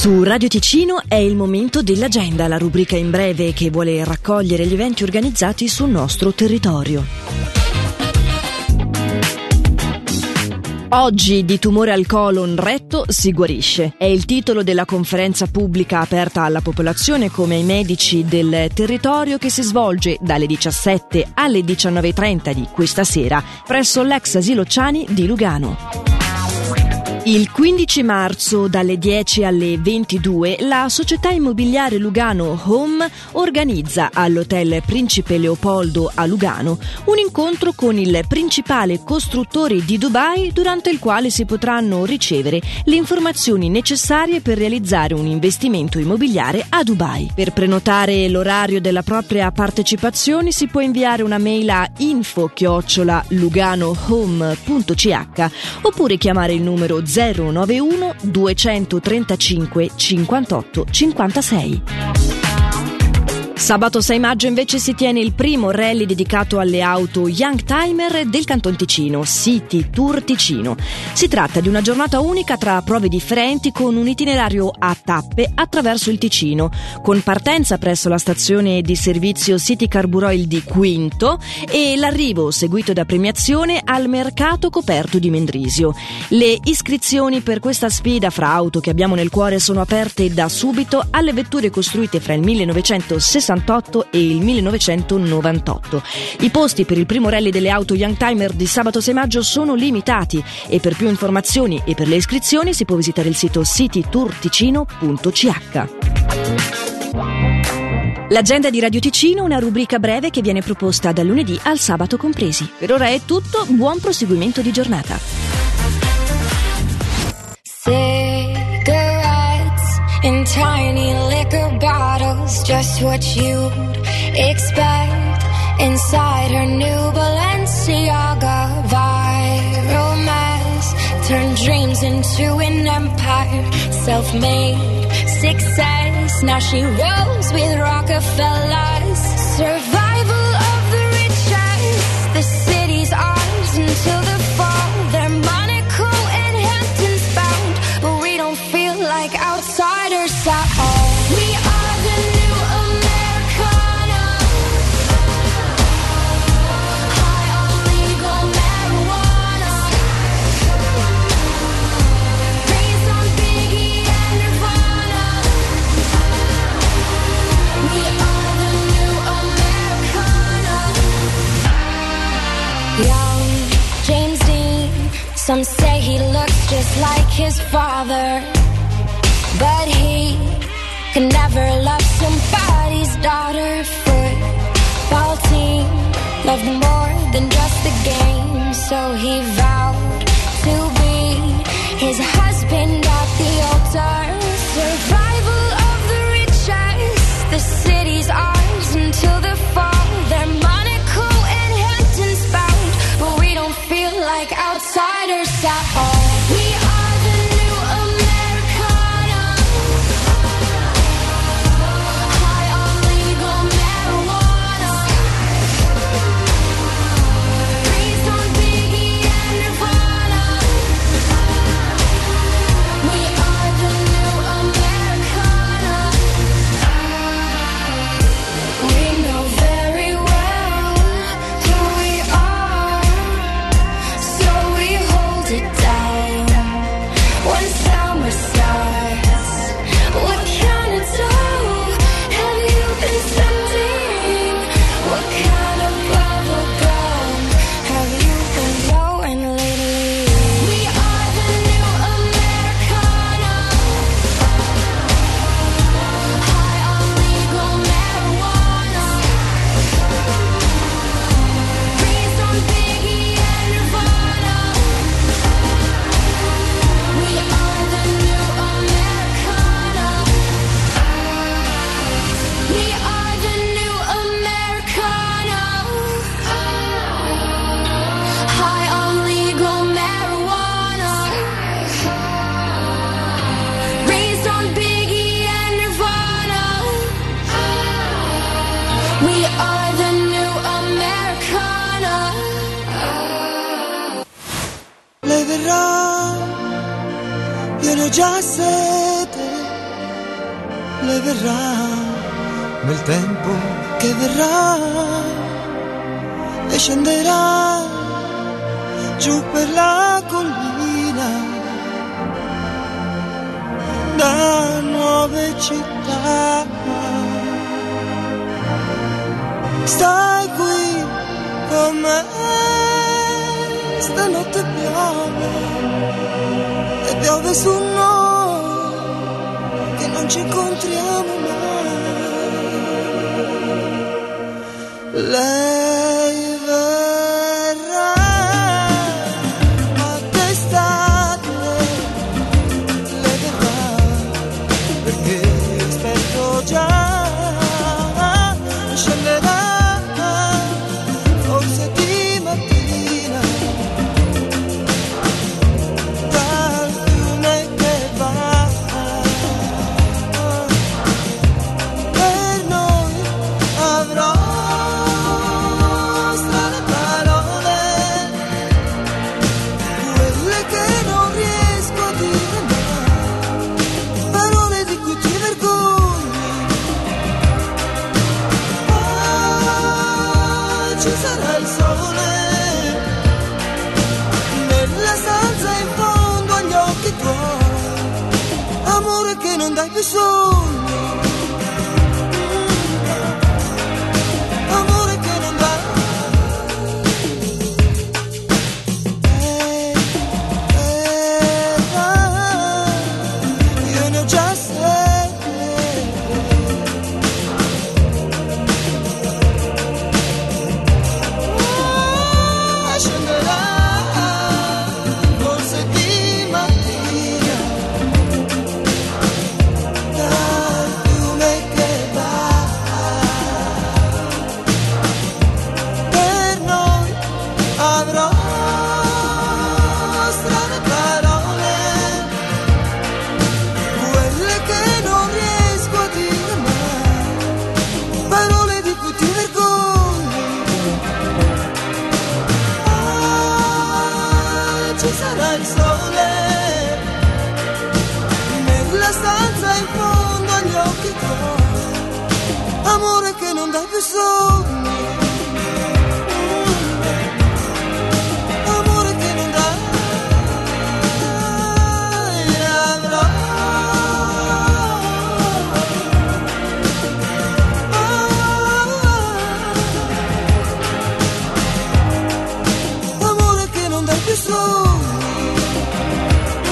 Su Radio Ticino è il momento dell'agenda, la rubrica in breve che vuole raccogliere gli eventi organizzati sul nostro territorio. Oggi di tumore al colon retto si guarisce. È il titolo della conferenza pubblica aperta alla popolazione come ai medici del territorio che si svolge dalle 17 alle 19.30 di questa sera presso l'ex asilo Ciani di Lugano. Il 15 marzo dalle 10 alle 22 la società immobiliare Lugano Home organizza all'Hotel Principe Leopoldo a Lugano un incontro con il principale costruttore di Dubai durante il quale si potranno ricevere le informazioni necessarie per realizzare un investimento immobiliare a Dubai. Per prenotare l'orario della propria partecipazione si può inviare una mail a info-luganohome.ch oppure chiamare il numero 091 235 58 56. Sabato 6 maggio invece si tiene il primo rally dedicato alle auto Young Timer del Canton Ticino, City Tour Ticino. Si tratta di una giornata unica tra prove differenti con un itinerario a tappe attraverso il Ticino, con partenza presso la stazione di servizio City Carburoil di Quinto e l'arrivo seguito da premiazione al mercato coperto di Mendrisio. Le iscrizioni per questa sfida fra auto che abbiamo nel cuore sono aperte da subito alle vetture costruite fra il 1960 1968 e il 1998. I posti per il primo rally delle auto Youngtimer di sabato 6 maggio sono limitati e per più informazioni e per le iscrizioni si può visitare il sito citytourticino.ch. L'agenda di Radio Ticino, una rubrica breve che viene proposta dal lunedì al sabato compresi. Per ora è tutto, buon proseguimento di giornata. Just what you'd expect inside her new Balenciaga viral mess. Turn dreams into an empire, self made success. Now she rolls with Rockefellers. Survival his father, but he can never love somebody's daughter. Football team loved more than just the game, so he vowed to be his husband at the altar. Survival of the richest, the city's ours until the fall. Their money cool and Hamptons bound, but we don't feel like outsiders lei viene già sete sole verrà. Nel tempo che verrà e scenderà giù per la collina. Da nuove città. Stai qui con me, stanotte piove piove su noi che non ci incontriamo mai. Lei amore che non in fondo agli occhi tuoi, amore che non dai più sogni.